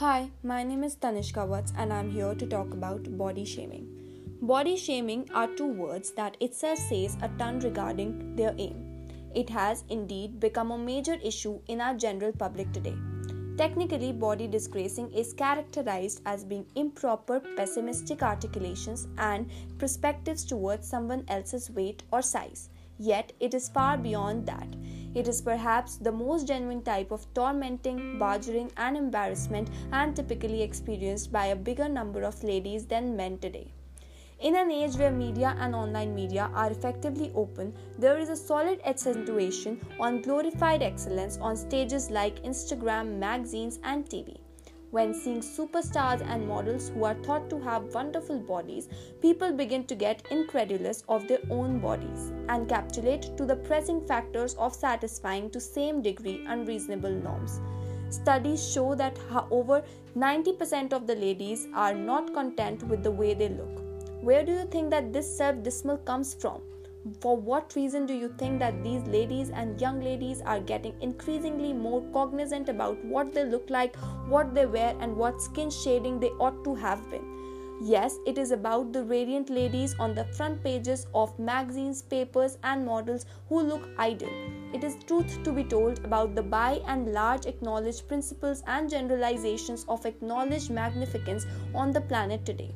Hi, my name is Tanishka Watts and I'm here to talk about body shaming. Body shaming are two words that itself says a ton regarding their aim. It has indeed become a major issue in our general public today. Technically, body disgracing is characterized as being improper, pessimistic articulations and perspectives towards someone else's weight or size. Yet, it is far beyond that. It is perhaps the most genuine type of tormenting, badgering, and embarrassment and typically experienced by a bigger number of ladies than men today. In an age where media and online media are effectively open, there is a solid accentuation on glorified excellence on stages like Instagram, magazines, and TV. When seeing superstars and models who are thought to have wonderful bodies, people begin to get incredulous of their own bodies and capitulate to the pressing factors of satisfying to same degree unreasonable norms. Studies show that over 90% of the ladies are not content with the way they look. Where do you think that this self dismal comes from? For what reason do you think that these ladies and young ladies are getting increasingly more cognizant about what they look like, what they wear, and what skin shading they ought to have been? Yes, it is about the radiant ladies on the front pages of magazines, papers, and models who look ideal. It is truth to be told about the by and large acknowledged principles and generalizations of acknowledged magnificence on the planet today.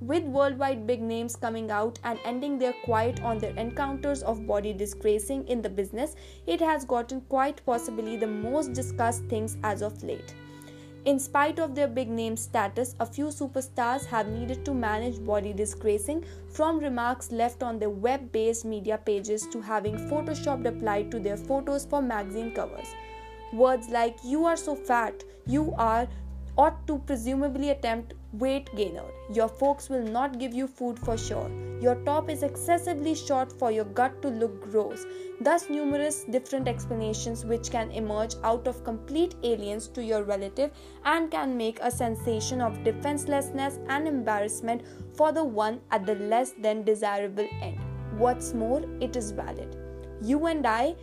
With worldwide big names coming out and ending their quiet on their encounters of body disgracing in the business, it has gotten quite possibly the most discussed things as of late. In spite of their big name status, a few superstars have needed to manage body disgracing from remarks left on their web based media pages to having photoshopped applied to their photos for magazine covers. Words like you are so fat, you are ought to presumably attempt weight gainer. Your folks will not give you food for sure. Your top is excessively short for your gut to look gross. Thus, numerous different explanations which can emerge out of complete aliens to your relative and can make a sensation of defenselessness and embarrassment for the one at the less than desirable end. What's more, it is valid. You and I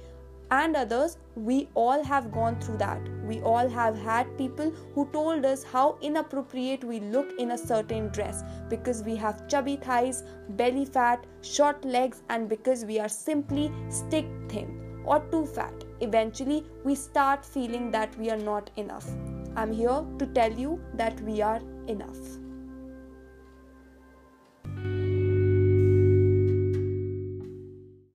and others, we all have gone through that. We all have had people who told us how inappropriate we look in a certain dress because we have chubby thighs, belly fat, short legs, and because we are simply stick thin or too fat. Eventually, we start feeling that we are not enough. I'm here to tell you that we are enough.